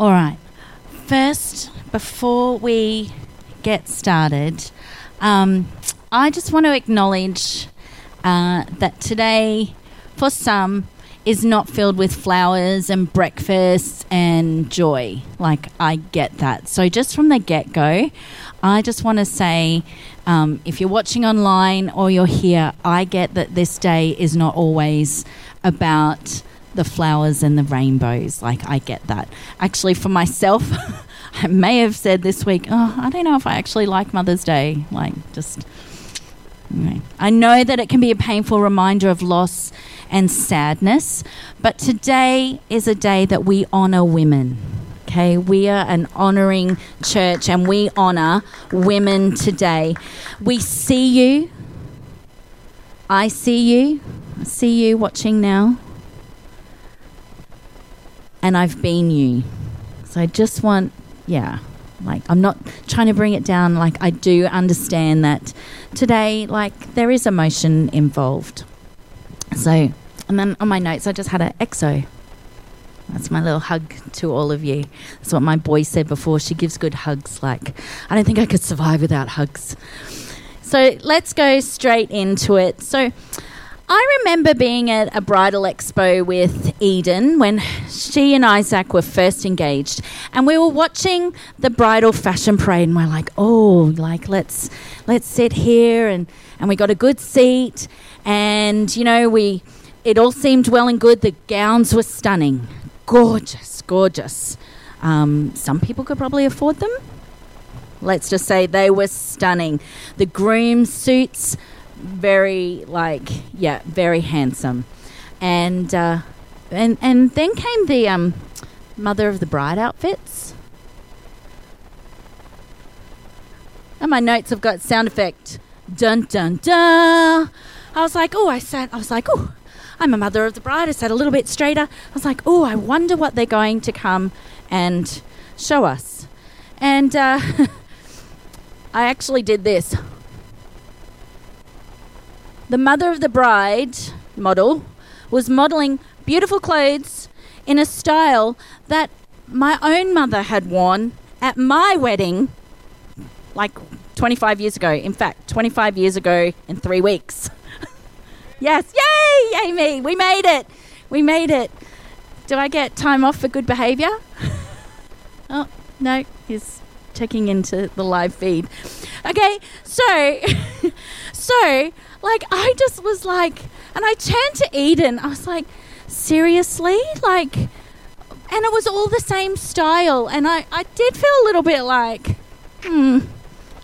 All right. First, before we get started, um, I just want to acknowledge uh, that today, for some, is not filled with flowers and breakfast and joy. Like, I get that. So, just from the get go, I just want to say um, if you're watching online or you're here, I get that this day is not always about the flowers and the rainbows. Like, I get that. Actually, for myself, I may have said this week, oh, I don't know if I actually like Mother's Day. Like, just. Anyway. I know that it can be a painful reminder of loss and sadness, but today is a day that we honour women. Okay, we are an honouring church and we honour women today. We see you. I see you. I see you watching now and I've been you. So I just want, yeah, like I'm not trying to bring it down. Like I do understand that today, like there is emotion involved. So, and then on my notes, I just had an exo. That's my little hug to all of you. That's what my boy said before. She gives good hugs. Like, I don't think I could survive without hugs. So let's go straight into it. So, I remember being at a bridal expo with Eden when she and Isaac were first engaged, and we were watching the bridal fashion parade, and we're like, "Oh, like let's let's sit here," and and we got a good seat, and you know we it all seemed well and good. The gowns were stunning, gorgeous, gorgeous. Um, some people could probably afford them. Let's just say they were stunning. The groom suits very like yeah, very handsome, and uh, and and then came the um, mother of the bride outfits. And my notes have got sound effect. Dun dun dun. I was like, oh, I sat. I was like, oh, I'm a mother of the bride. I sat a little bit straighter. I was like, oh, I wonder what they're going to come and show us. And uh, I actually did this. The mother of the bride model was modeling beautiful clothes in a style that my own mother had worn at my wedding like 25 years ago. In fact, 25 years ago in three weeks. yes, yay, me. We made it. We made it. Do I get time off for good behaviour? oh, no, he's checking into the live feed. Okay, so, so like, I just was like, and I turned to Eden. I was like, seriously? Like, and it was all the same style. And I, I did feel a little bit like, hmm.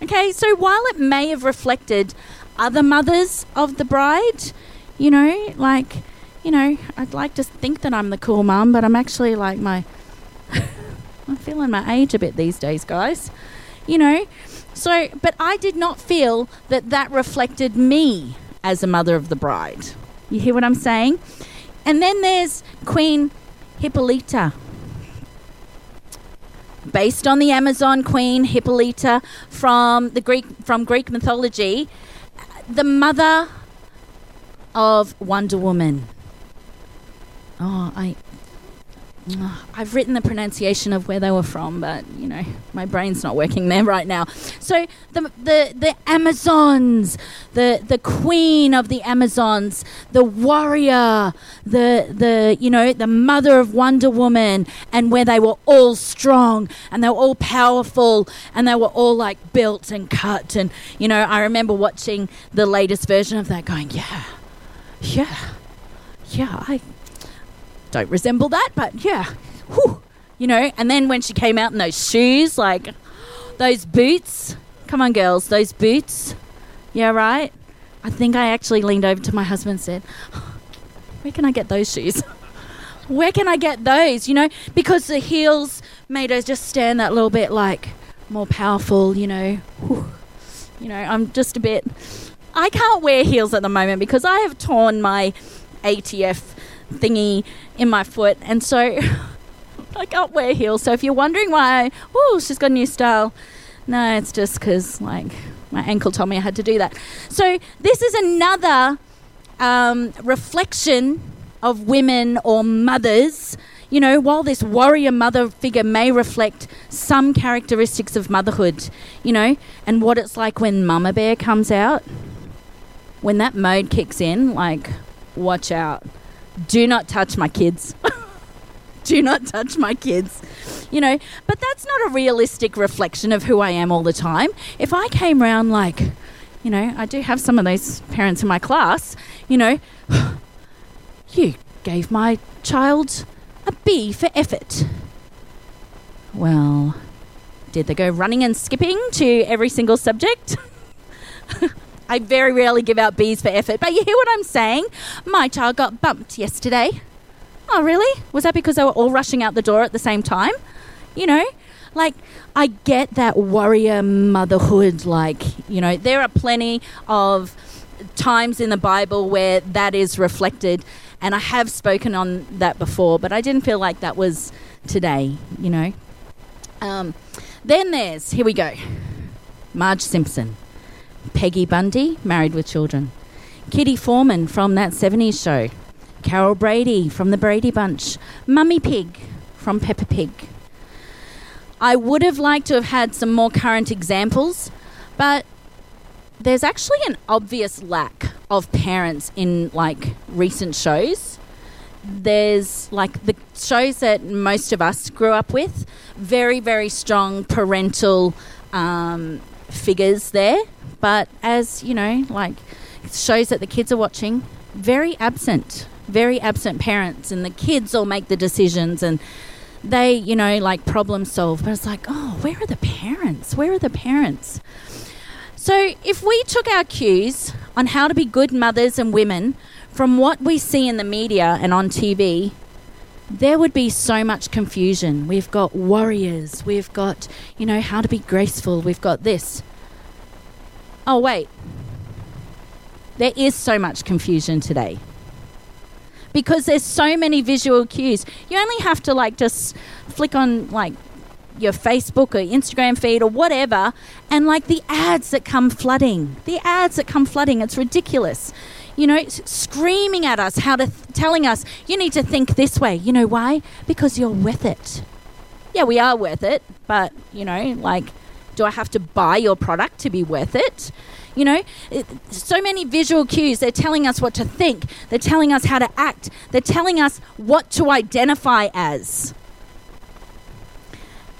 Okay, so while it may have reflected other mothers of the bride, you know, like, you know, I'd like to think that I'm the cool mum, but I'm actually like my. I'm feeling my age a bit these days, guys. You know, so, but I did not feel that that reflected me as a mother of the bride. You hear what I'm saying? And then there's Queen Hippolyta. Based on the Amazon Queen Hippolyta from the Greek from Greek mythology, the mother of Wonder Woman. Oh, I I've written the pronunciation of where they were from, but you know my brain's not working there right now. So the the the Amazons, the the queen of the Amazons, the warrior, the the you know the mother of Wonder Woman, and where they were all strong and they were all powerful and they were all like built and cut and you know I remember watching the latest version of that, going yeah, yeah, yeah I don't resemble that, but yeah, whew, you know. And then when she came out in those shoes, like those boots, come on, girls, those boots, yeah, right. I think I actually leaned over to my husband and said, "Where can I get those shoes?" Where can I get those? You know, because the heels made her just stand that little bit like more powerful, you know. Whew. You know, I'm just a bit. I can't wear heels at the moment because I have torn my ATF thingy in my foot, and so I can't wear heels. So if you're wondering why, oh, she's got a new style, no, it's just because like my ankle told me I had to do that. So this is another um, reflection of women or mothers. You know, while this warrior mother figure may reflect some characteristics of motherhood, you know, and what it's like when Mama Bear comes out, when that mode kicks in, like, watch out. Do not touch my kids. Do not touch my kids. You know, but that's not a realistic reflection of who I am all the time. If I came round like, you know, I do have some of those parents in my class, you know, you gave my child a B for effort. Well, did they go running and skipping to every single subject? I very rarely give out B's for effort, but you hear what I'm saying? My child got bumped yesterday. Oh, really? Was that because they were all rushing out the door at the same time? You know, like I get that warrior motherhood. Like, you know, there are plenty of times in the Bible where that is reflected, and I have spoken on that before, but I didn't feel like that was today, you know. Um, then there's, here we go Marge Simpson, Peggy Bundy, Married with Children, Kitty Forman from that 70s show, Carol Brady from the Brady Bunch, Mummy Pig from Peppa Pig. I would have liked to have had some more current examples, but there's actually an obvious lack of parents in like recent shows. There's like the shows that most of us grew up with, very, very strong parental um, figures there. But as you know, like shows that the kids are watching, very absent, very absent parents, and the kids all make the decisions and they, you know, like problem solve. But it's like, oh, where are the parents? Where are the parents? So, if we took our cues on how to be good mothers and women from what we see in the media and on TV, there would be so much confusion. We've got warriors, we've got, you know, how to be graceful, we've got this. Oh, wait. There is so much confusion today. Because there's so many visual cues. You only have to, like, just flick on, like, your Facebook or Instagram feed or whatever, and like the ads that come flooding, the ads that come flooding, it's ridiculous. You know, screaming at us, how to th- telling us you need to think this way. You know why? Because you're worth it. Yeah, we are worth it, but you know, like, do I have to buy your product to be worth it? You know, it, so many visual cues. They're telling us what to think. They're telling us how to act. They're telling us what to identify as.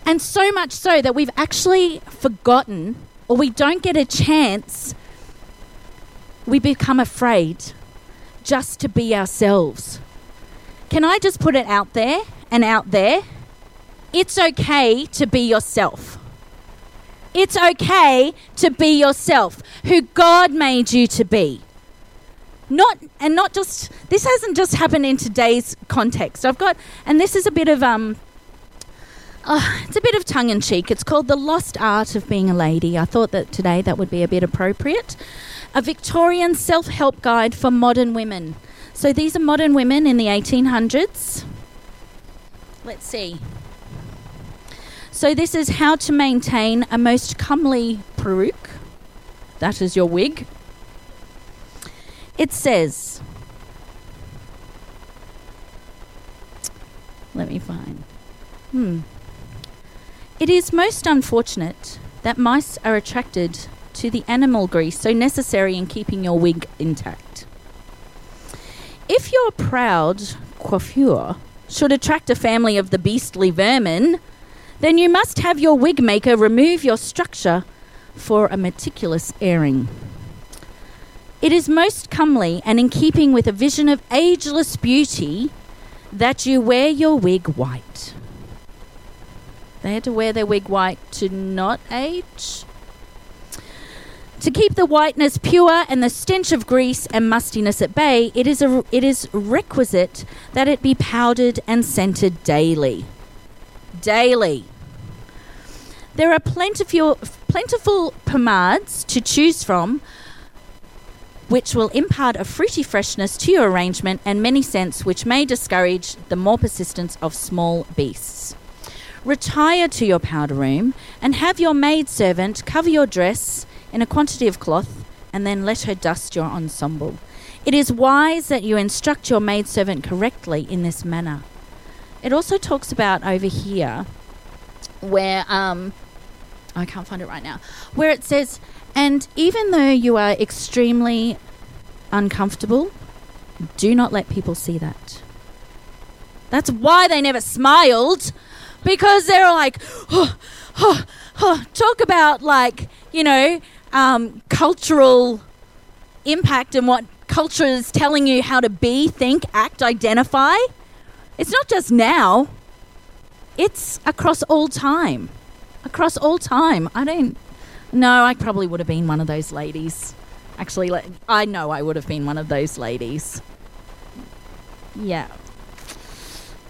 And so much so that we've actually forgotten or we don't get a chance, we become afraid just to be ourselves. Can I just put it out there and out there? It's okay to be yourself. It's okay to be yourself, who God made you to be. Not and not just this hasn't just happened in today's context. I've got and this is a bit of um uh, it's a bit of tongue in cheek. It's called The Lost Art of Being a Lady. I thought that today that would be a bit appropriate. A Victorian self help guide for modern women. So these are modern women in the 1800s. Let's see. So this is how to maintain a most comely peruke. That is your wig. It says, let me find. Hmm. It is most unfortunate that mice are attracted to the animal grease so necessary in keeping your wig intact. If your proud coiffure should attract a family of the beastly vermin, then you must have your wig maker remove your structure for a meticulous airing. It is most comely and in keeping with a vision of ageless beauty that you wear your wig white. They had to wear their wig white to not age. To keep the whiteness pure and the stench of grease and mustiness at bay, it is, a, it is requisite that it be powdered and scented daily. Daily. There are plentiful, plentiful pomades to choose from, which will impart a fruity freshness to your arrangement and many scents which may discourage the more persistence of small beasts. Retire to your powder room and have your maid servant cover your dress in a quantity of cloth and then let her dust your ensemble. It is wise that you instruct your maidservant correctly in this manner. It also talks about over here where um I can't find it right now, where it says, and even though you are extremely uncomfortable, do not let people see that. That's why they never smiled, because they're like, oh, oh, oh. talk about like, you know, um, cultural impact and what culture is telling you how to be, think, act, identify. It's not just now, it's across all time. Across all time. I don't. No, I probably would have been one of those ladies. Actually, I know I would have been one of those ladies. Yeah.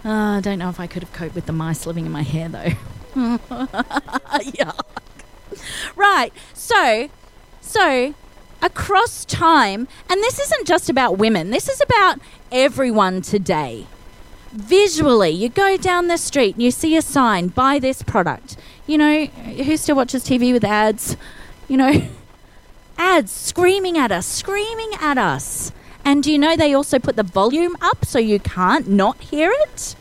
Uh, I don't know if I could have coped with the mice living in my hair, though. yeah. Right. So, so across time, and this isn't just about women. This is about everyone today. Visually, you go down the street and you see a sign, buy this product. You know, who still watches TV with ads? You know, ads screaming at us, screaming at us. And do you know they also put the volume up so you can't not hear it?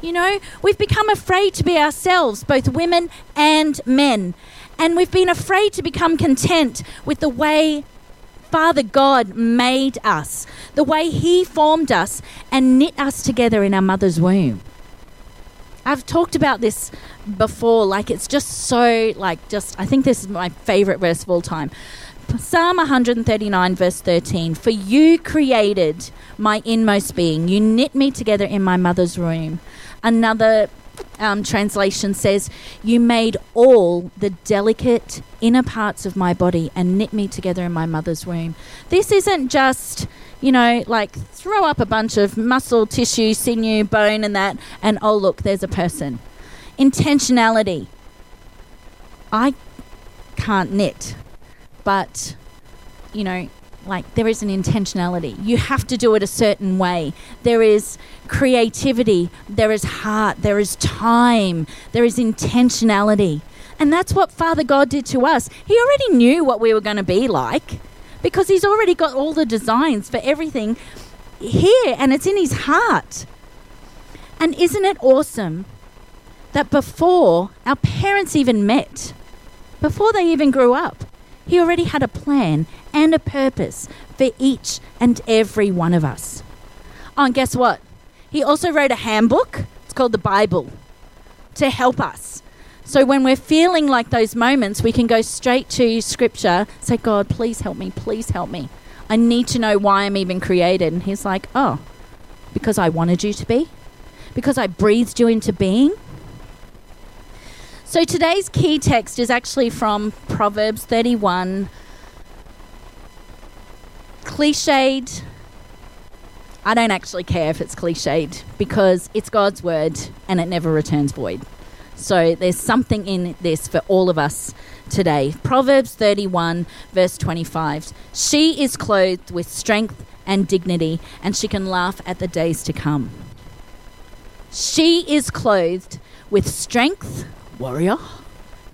You know, we've become afraid to be ourselves, both women and men. And we've been afraid to become content with the way Father God made us, the way He formed us and knit us together in our mother's womb. I've talked about this before, like it's just so, like, just, I think this is my favorite verse of all time. Psalm 139, verse 13 For you created my inmost being, you knit me together in my mother's womb. Another um, translation says, You made all the delicate inner parts of my body and knit me together in my mother's womb. This isn't just, you know, like throw up a bunch of muscle, tissue, sinew, bone, and that, and oh, look, there's a person. Intentionality. I can't knit, but, you know, like there is an intentionality. You have to do it a certain way. There is creativity, there is heart, there is time, there is intentionality. And that's what Father God did to us. He already knew what we were going to be like because He's already got all the designs for everything here and it's in His heart. And isn't it awesome that before our parents even met, before they even grew up, He already had a plan and a purpose for each and every one of us. Oh, and guess what? He also wrote a handbook. It's called the Bible to help us. So when we're feeling like those moments, we can go straight to scripture, say, God, please help me, please help me. I need to know why I'm even created. And he's like, Oh, because I wanted you to be, because I breathed you into being. So today's key text is actually from Proverbs 31, cliched. I don't actually care if it's cliched because it's God's word and it never returns void. So there's something in this for all of us today. Proverbs 31, verse 25. She is clothed with strength and dignity, and she can laugh at the days to come. She is clothed with strength, warrior,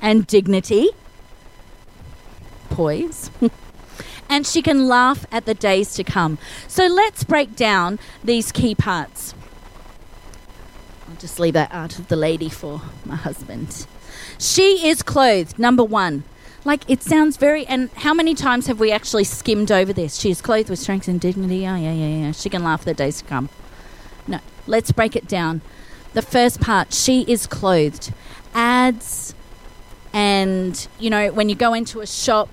and dignity, poise. and she can laugh at the days to come. So let's break down these key parts. I'll just leave that out of the lady for my husband. She is clothed, number one. Like it sounds very, and how many times have we actually skimmed over this? She is clothed with strength and dignity. Oh, yeah, yeah, yeah. She can laugh at the days to come. No, let's break it down. The first part, she is clothed, adds, and you know, when you go into a shop,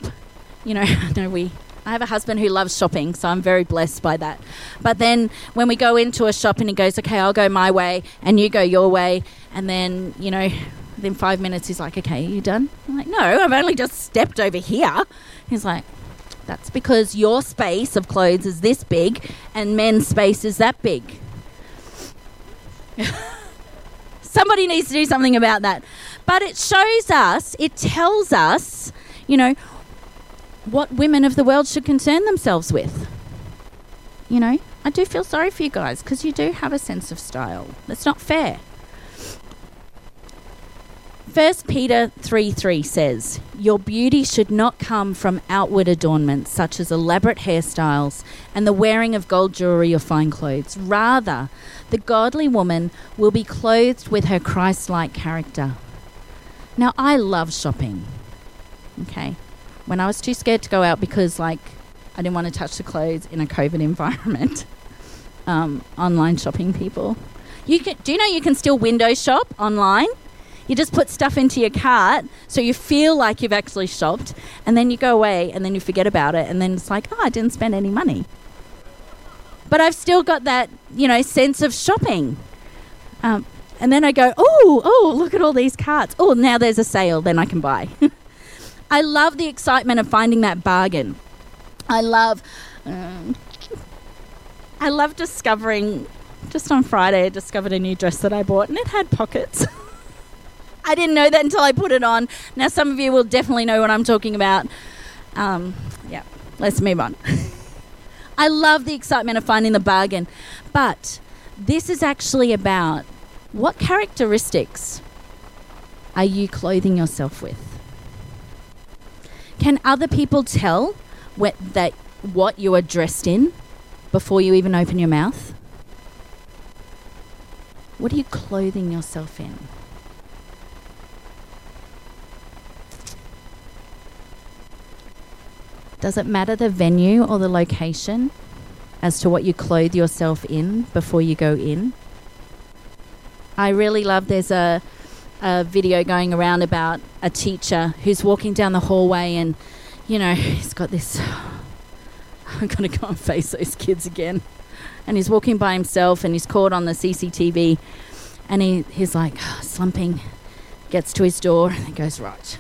you know, I know we I have a husband who loves shopping, so I'm very blessed by that. But then when we go into a shop and he goes, okay, I'll go my way and you go your way, and then, you know, Within five minutes, he's like, okay, you done? I'm like, no, I've only just stepped over here. He's like, that's because your space of clothes is this big and men's space is that big. Somebody needs to do something about that. But it shows us, it tells us, you know, what women of the world should concern themselves with. You know, I do feel sorry for you guys because you do have a sense of style. That's not fair. First Peter 3 3 says, Your beauty should not come from outward adornments such as elaborate hairstyles and the wearing of gold jewelry or fine clothes. Rather, the godly woman will be clothed with her Christ like character. Now, I love shopping. Okay. When I was too scared to go out because, like, I didn't want to touch the clothes in a COVID environment, um, online shopping people. You can, do you know you can still window shop online? You just put stuff into your cart so you feel like you've actually shopped, and then you go away and then you forget about it, and then it's like, oh, I didn't spend any money. But I've still got that, you know, sense of shopping. Um, and then I go, oh, oh, look at all these carts. Oh, now there's a sale, then I can buy. I love the excitement of finding that bargain. I love, um, I love discovering. Just on Friday, I discovered a new dress that I bought, and it had pockets. I didn't know that until I put it on. Now, some of you will definitely know what I'm talking about. Um, yeah, let's move on. I love the excitement of finding the bargain, but this is actually about what characteristics are you clothing yourself with? Can other people tell what, that what you are dressed in before you even open your mouth? What are you clothing yourself in? Does it matter the venue or the location as to what you clothe yourself in before you go in? I really love there's a, a video going around about a teacher who's walking down the hallway and, you know, he's got this. I'm going to go and face those kids again. And he's walking by himself and he's caught on the CCTV and he, he's like slumping, gets to his door and goes, Right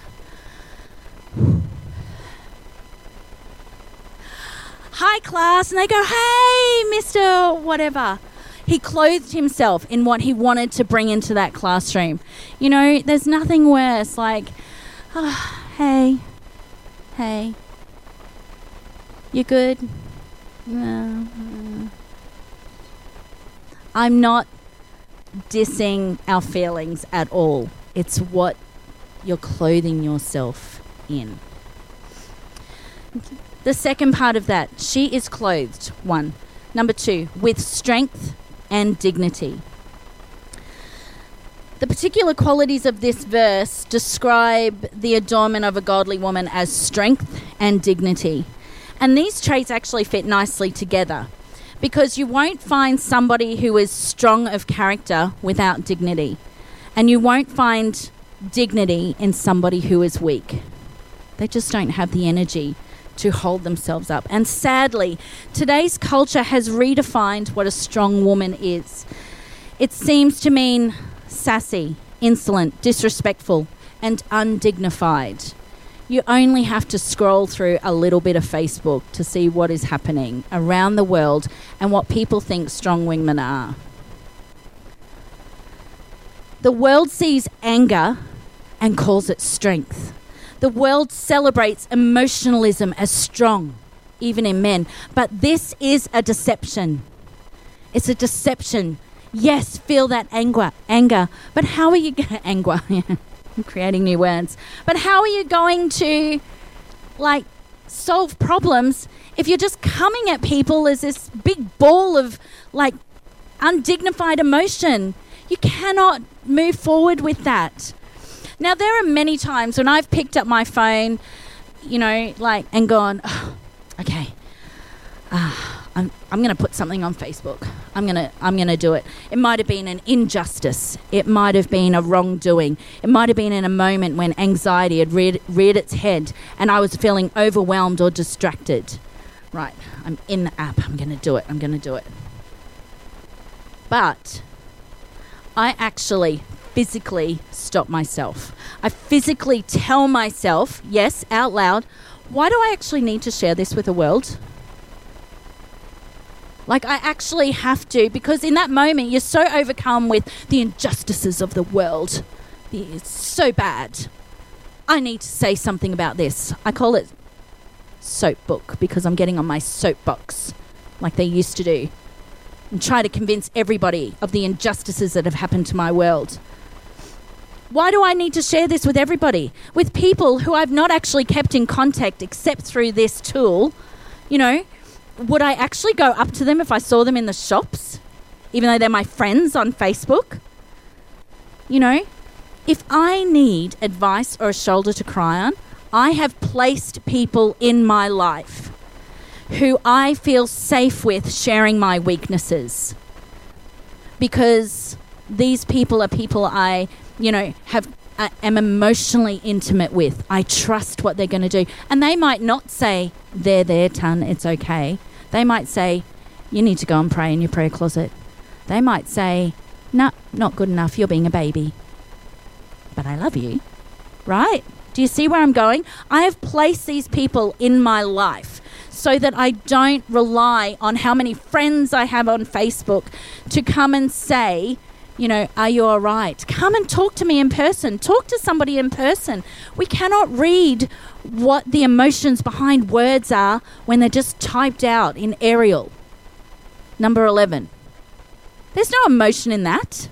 hi class and they go hey mr whatever he clothed himself in what he wanted to bring into that classroom. You know there's nothing worse like oh, hey hey you good? I'm not dissing our feelings at all. It's what you're clothing yourself in. The second part of that, she is clothed, one. Number two, with strength and dignity. The particular qualities of this verse describe the adornment of a godly woman as strength and dignity. And these traits actually fit nicely together because you won't find somebody who is strong of character without dignity. And you won't find dignity in somebody who is weak. They just don't have the energy to hold themselves up. And sadly, today's culture has redefined what a strong woman is. It seems to mean sassy, insolent, disrespectful, and undignified. You only have to scroll through a little bit of Facebook to see what is happening around the world and what people think strong women are. The world sees anger and calls it strength. The world celebrates emotionalism as strong, even in men. But this is a deception. It's a deception. Yes, feel that anger, anger. But how are you going anger? I'm creating new words. But how are you going to like solve problems if you're just coming at people as this big ball of like undignified emotion? You cannot move forward with that. Now, there are many times when I've picked up my phone, you know, like, and gone, oh, okay, uh, I'm, I'm going to put something on Facebook. I'm going to I'm going to do it. It might have been an injustice. It might have been a wrongdoing. It might have been in a moment when anxiety had reared, reared its head and I was feeling overwhelmed or distracted. Right, I'm in the app. I'm going to do it. I'm going to do it. But I actually physically stop myself. I physically tell myself, yes, out loud, why do I actually need to share this with the world? Like, I actually have to, because in that moment, you're so overcome with the injustices of the world. It's so bad. I need to say something about this. I call it soap book because I'm getting on my soapbox like they used to do and try to convince everybody of the injustices that have happened to my world. Why do I need to share this with everybody? With people who I've not actually kept in contact except through this tool? You know, would I actually go up to them if I saw them in the shops, even though they're my friends on Facebook? You know, if I need advice or a shoulder to cry on, I have placed people in my life who I feel safe with sharing my weaknesses. Because these people are people I, you know, have uh, am emotionally intimate with. I trust what they're going to do. And they might not say, they're there, ton, it's okay." They might say, "You need to go and pray in your prayer closet." They might say, "No, nah, not good enough. You're being a baby." But I love you. Right? Do you see where I'm going? I have placed these people in my life so that I don't rely on how many friends I have on Facebook to come and say, you know, are you all right? Come and talk to me in person. Talk to somebody in person. We cannot read what the emotions behind words are when they're just typed out in Arial. Number 11. There's no emotion in that.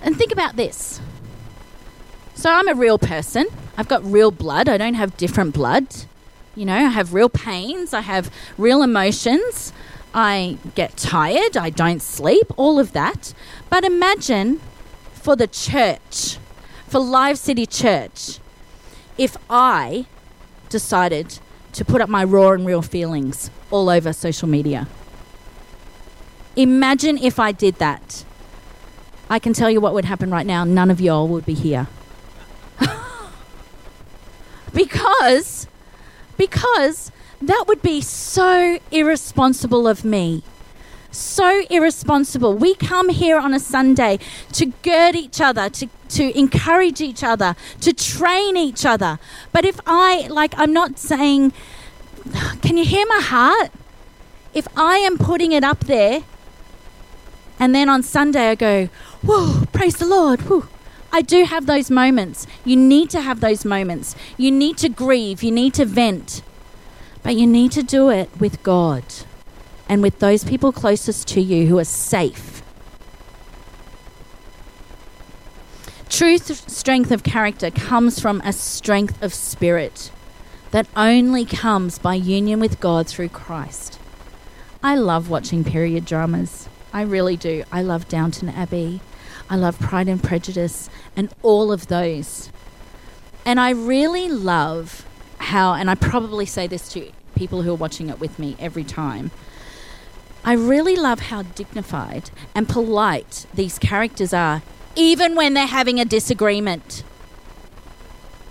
And think about this. So I'm a real person. I've got real blood. I don't have different blood. You know, I have real pains. I have real emotions. I get tired. I don't sleep. All of that. But imagine for the church, for Live City Church, if I decided to put up my raw and real feelings all over social media. Imagine if I did that. I can tell you what would happen right now. None of y'all would be here. because because that would be so irresponsible of me. So irresponsible. We come here on a Sunday to gird each other, to, to encourage each other, to train each other. But if I, like, I'm not saying, can you hear my heart? If I am putting it up there and then on Sunday I go, whoa, praise the Lord, whoo. I do have those moments. You need to have those moments. You need to grieve. You need to vent. But you need to do it with God and with those people closest to you who are safe. True strength of character comes from a strength of spirit that only comes by union with God through Christ. I love watching period dramas. I really do. I love Downton Abbey. I love Pride and Prejudice and all of those. And I really love how, and I probably say this to people who are watching it with me every time. I really love how dignified and polite these characters are, even when they're having a disagreement.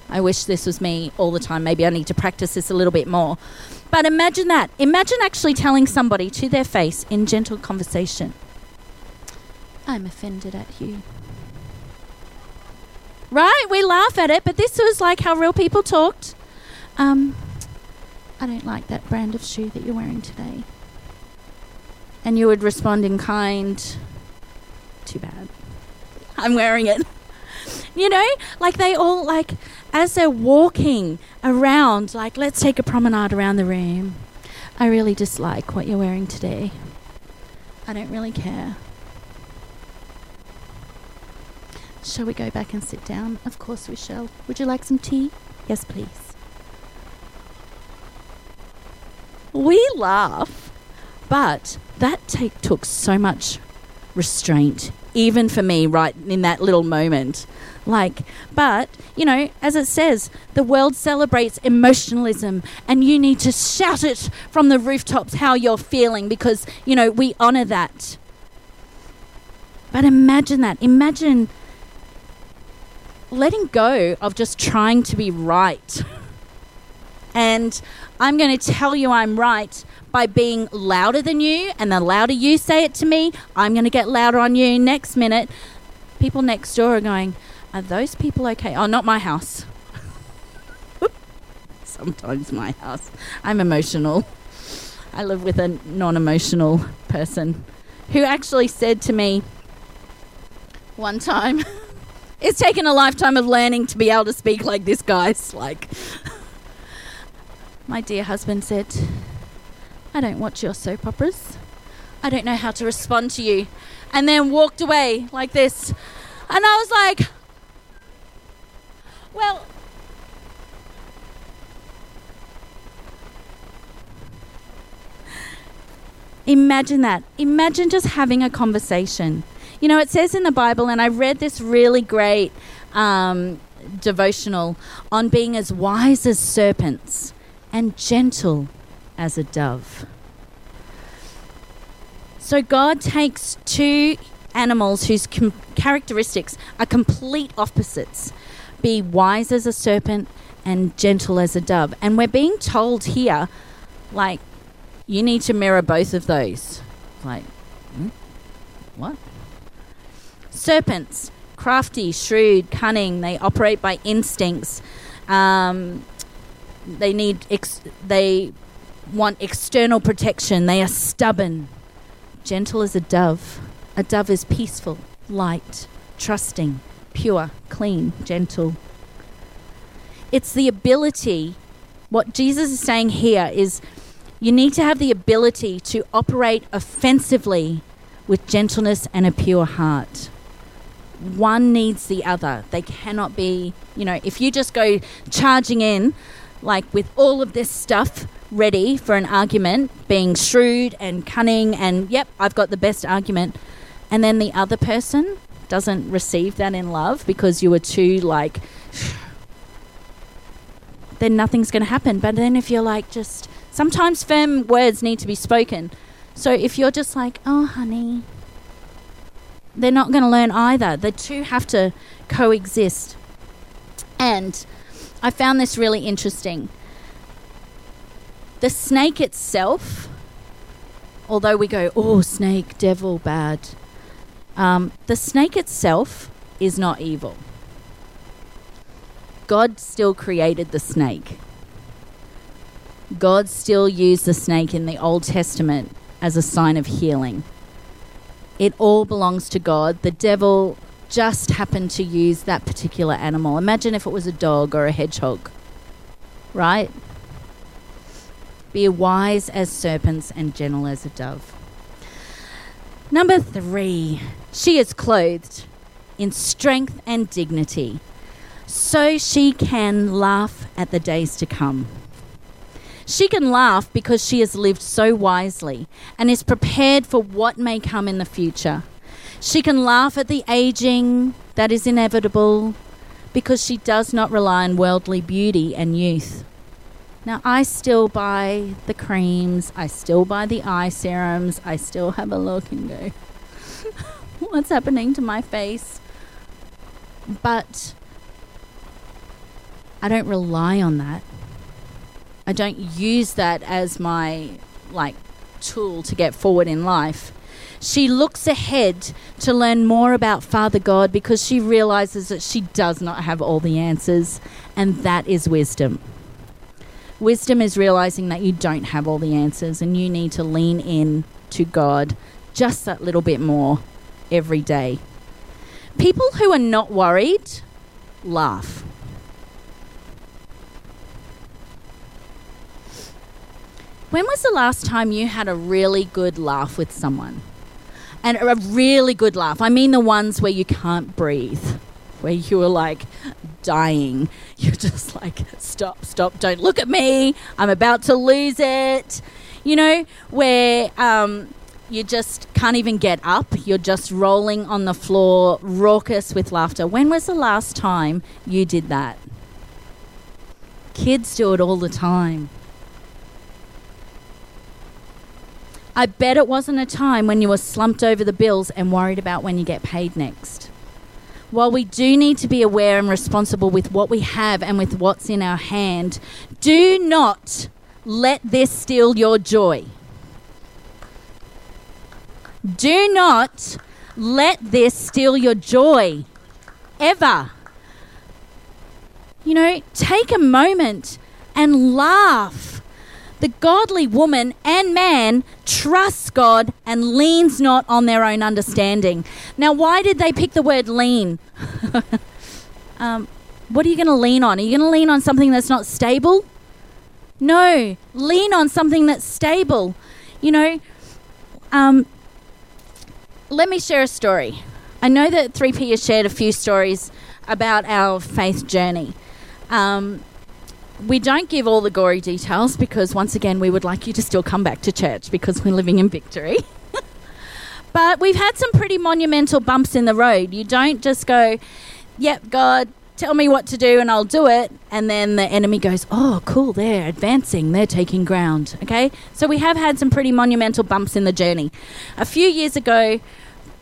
I wish this was me all the time. Maybe I need to practice this a little bit more. But imagine that. Imagine actually telling somebody to their face in gentle conversation, I'm offended at you. Right? We laugh at it, but this was like how real people talked. Um, I don't like that brand of shoe that you're wearing today. And you would respond in kind, too bad. I'm wearing it. you know, like they all like as they're walking around, like let's take a promenade around the room. I really dislike what you're wearing today. I don't really care. Shall we go back and sit down? Of course we shall. Would you like some tea? Yes, please. We laugh, but that take took so much restraint, even for me, right in that little moment. Like, but, you know, as it says, the world celebrates emotionalism, and you need to shout it from the rooftops how you're feeling because, you know, we honor that. But imagine that. Imagine letting go of just trying to be right. and I'm going to tell you I'm right by being louder than you, and the louder you say it to me, I'm going to get louder on you next minute. People next door are going, Are those people okay? Oh, not my house. Sometimes my house. I'm emotional. I live with a non emotional person who actually said to me one time, It's taken a lifetime of learning to be able to speak like this, guys. Like, my dear husband said, I don't watch your soap operas. I don't know how to respond to you. And then walked away like this. And I was like, well, imagine that. Imagine just having a conversation. You know, it says in the Bible, and I read this really great um, devotional on being as wise as serpents and gentle as a dove. So God takes two animals whose com- characteristics are complete opposites be wise as a serpent and gentle as a dove. And we're being told here, like, you need to mirror both of those. Like, hmm? what? Serpents, crafty, shrewd, cunning, they operate by instincts. Um, they need ex- they want external protection. They are stubborn, gentle as a dove. A dove is peaceful, light, trusting, pure, clean, gentle. It's the ability. What Jesus is saying here is you need to have the ability to operate offensively with gentleness and a pure heart. One needs the other. They cannot be, you know, if you just go charging in like with all of this stuff ready for an argument, being shrewd and cunning, and yep, I've got the best argument. And then the other person doesn't receive that in love because you were too like, then nothing's going to happen. But then if you're like, just sometimes firm words need to be spoken. So if you're just like, oh, honey, they're not going to learn either. The two have to coexist. And I found this really interesting. The snake itself, although we go, oh, snake, devil, bad, um, the snake itself is not evil. God still created the snake. God still used the snake in the Old Testament as a sign of healing. It all belongs to God. The devil just happened to use that particular animal. Imagine if it was a dog or a hedgehog, right? Be wise as serpents and gentle as a dove. Number three, she is clothed in strength and dignity, so she can laugh at the days to come. She can laugh because she has lived so wisely and is prepared for what may come in the future. She can laugh at the aging that is inevitable because she does not rely on worldly beauty and youth. Now, I still buy the creams, I still buy the eye serums, I still have a look and go, what's happening to my face? But I don't rely on that. I don't use that as my like tool to get forward in life. She looks ahead to learn more about Father God because she realizes that she does not have all the answers, and that is wisdom. Wisdom is realizing that you don't have all the answers and you need to lean in to God just that little bit more every day. People who are not worried laugh. When was the last time you had a really good laugh with someone? And a really good laugh. I mean the ones where you can't breathe, where you are like dying. You're just like, stop, stop, don't look at me. I'm about to lose it. You know, where um, you just can't even get up. You're just rolling on the floor, raucous with laughter. When was the last time you did that? Kids do it all the time. I bet it wasn't a time when you were slumped over the bills and worried about when you get paid next. While we do need to be aware and responsible with what we have and with what's in our hand, do not let this steal your joy. Do not let this steal your joy. Ever. You know, take a moment and laugh. The godly woman and man trusts God and leans not on their own understanding. Now, why did they pick the word lean? um, what are you going to lean on? Are you going to lean on something that's not stable? No, lean on something that's stable. You know, um, let me share a story. I know that 3P has shared a few stories about our faith journey. Um, we don't give all the gory details because, once again, we would like you to still come back to church because we're living in victory. but we've had some pretty monumental bumps in the road. You don't just go, yep, God, tell me what to do and I'll do it. And then the enemy goes, oh, cool, they're advancing, they're taking ground. Okay? So we have had some pretty monumental bumps in the journey. A few years ago,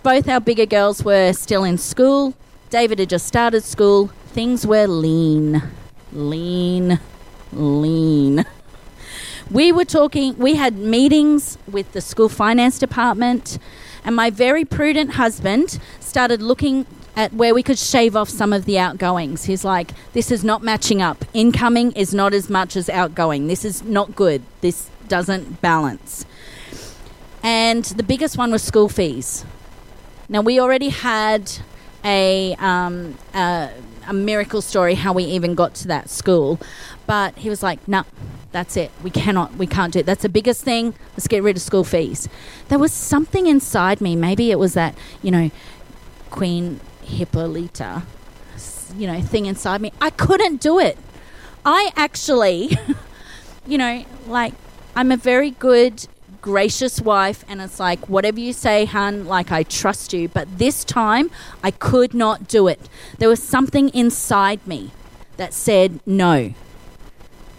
both our bigger girls were still in school. David had just started school. Things were lean, lean, lean. We were talking, we had meetings with the school finance department, and my very prudent husband started looking at where we could shave off some of the outgoings. He's like, this is not matching up. Incoming is not as much as outgoing. This is not good. This doesn't balance. And the biggest one was school fees. Now, we already had a, um, a, a miracle story how we even got to that school, but he was like, no, nah, that's it. We cannot, we can't do it. That's the biggest thing. Let's get rid of school fees. There was something inside me. Maybe it was that, you know, Queen Hippolyta, you know, thing inside me. I couldn't do it. I actually, you know, like, I'm a very good gracious wife and it's like whatever you say hun like i trust you but this time i could not do it there was something inside me that said no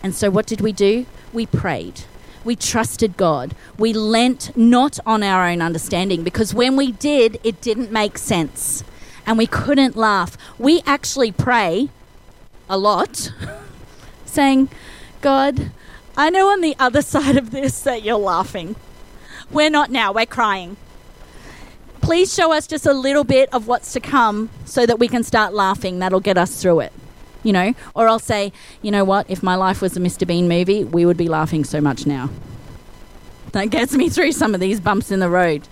and so what did we do we prayed we trusted god we lent not on our own understanding because when we did it didn't make sense and we couldn't laugh we actually pray a lot saying god I know on the other side of this that you're laughing. We're not now, we're crying. Please show us just a little bit of what's to come so that we can start laughing. That'll get us through it. You know, or I'll say, you know what, if my life was a Mr. Bean movie, we would be laughing so much now. That gets me through some of these bumps in the road.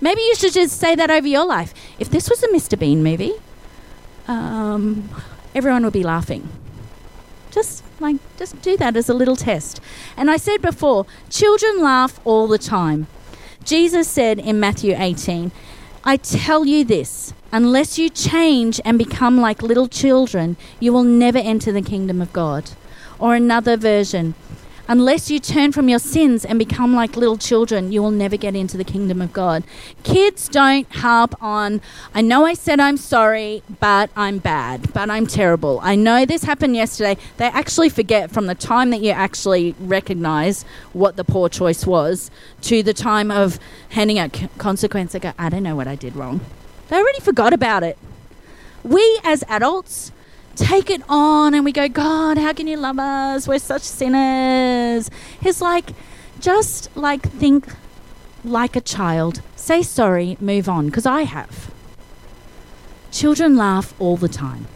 Maybe you should just say that over your life. If this was a Mr. Bean movie, um, everyone would be laughing. Just like, just do that as a little test. And I said before, children laugh all the time. Jesus said in Matthew 18, I tell you this, unless you change and become like little children, you will never enter the kingdom of God. Or another version, Unless you turn from your sins and become like little children, you will never get into the kingdom of God. Kids don't harp on, I know I said I'm sorry, but I'm bad, but I'm terrible. I know this happened yesterday. They actually forget from the time that you actually recognize what the poor choice was to the time of handing out consequence. They go, I don't know what I did wrong. They already forgot about it. We as adults, take it on and we go, God, how can you love us? We're such sinners. He's like, just like think like a child, say sorry, move on, because I have. Children laugh all the time.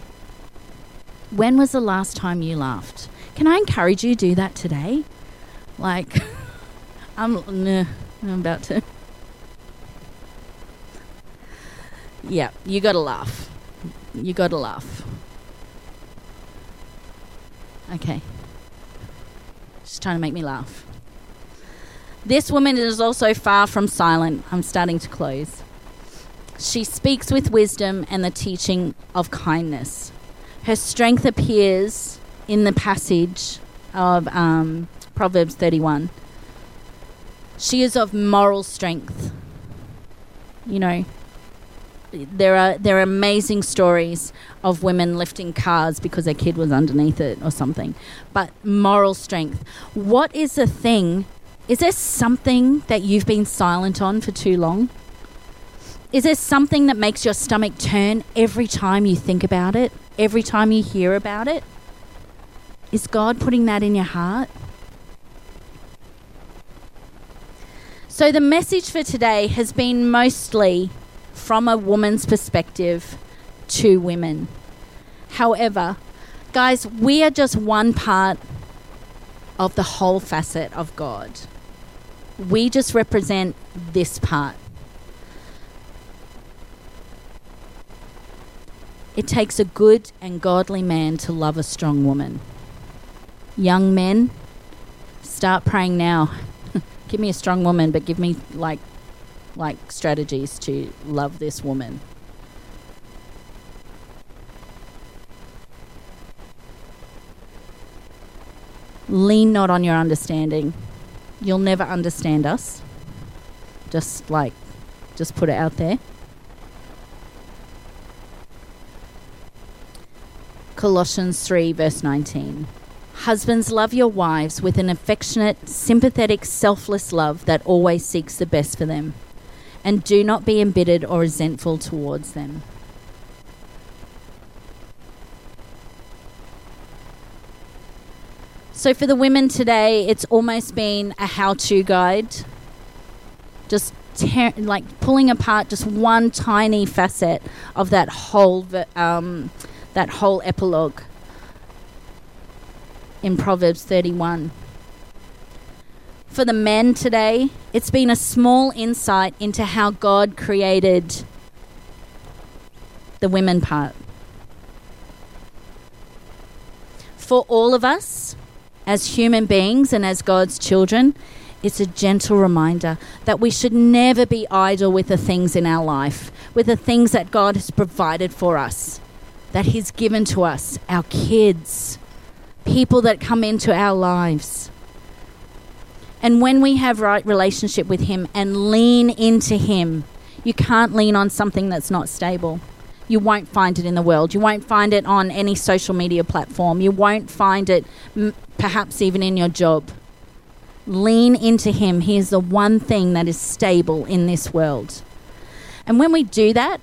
When was the last time you laughed? Can I encourage you to do that today? Like, I'm, nah, I'm about to. Yeah, you gotta laugh. You gotta laugh. Okay. She's trying to make me laugh. This woman is also far from silent. I'm starting to close. She speaks with wisdom and the teaching of kindness. Her strength appears in the passage of um, Proverbs 31. She is of moral strength. You know, there are there are amazing stories of women lifting cars because their kid was underneath it or something. But moral strength. What is the thing? Is there something that you've been silent on for too long? Is there something that makes your stomach turn every time you think about it? Every time you hear about it? Is God putting that in your heart? So, the message for today has been mostly from a woman's perspective to women. However, guys, we are just one part of the whole facet of God. We just represent this part. It takes a good and godly man to love a strong woman. Young men, start praying now. give me a strong woman, but give me like like strategies to love this woman. Lean not on your understanding. You'll never understand us. Just like, just put it out there. Colossians 3, verse 19. Husbands, love your wives with an affectionate, sympathetic, selfless love that always seeks the best for them. And do not be embittered or resentful towards them. So, for the women today, it's almost been a how to guide. Just tear, like pulling apart just one tiny facet of that whole, um, that whole epilogue in Proverbs 31. For the men today, it's been a small insight into how God created the women part. For all of us, as human beings and as God's children, it's a gentle reminder that we should never be idle with the things in our life, with the things that God has provided for us, that He's given to us, our kids, people that come into our lives. And when we have right relationship with Him and lean into Him, you can't lean on something that's not stable. You won't find it in the world. You won't find it on any social media platform. You won't find it m- perhaps even in your job. Lean into Him. He is the one thing that is stable in this world. And when we do that,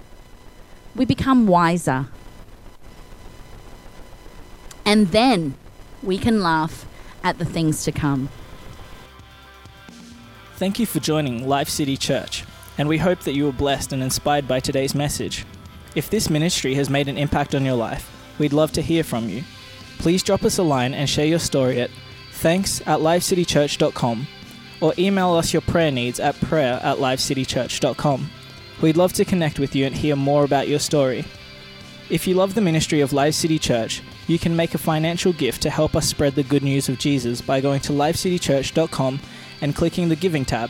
we become wiser. And then we can laugh at the things to come. Thank you for joining Life City Church, and we hope that you were blessed and inspired by today's message. If this ministry has made an impact on your life, we'd love to hear from you. Please drop us a line and share your story at thanks at lifecitychurch.com or email us your prayer needs at prayer at lifecitychurch.com. We'd love to connect with you and hear more about your story. If you love the ministry of Life City Church, you can make a financial gift to help us spread the good news of Jesus by going to lifecitychurch.com and clicking the Giving tab.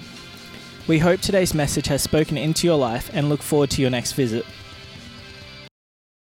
We hope today's message has spoken into your life and look forward to your next visit.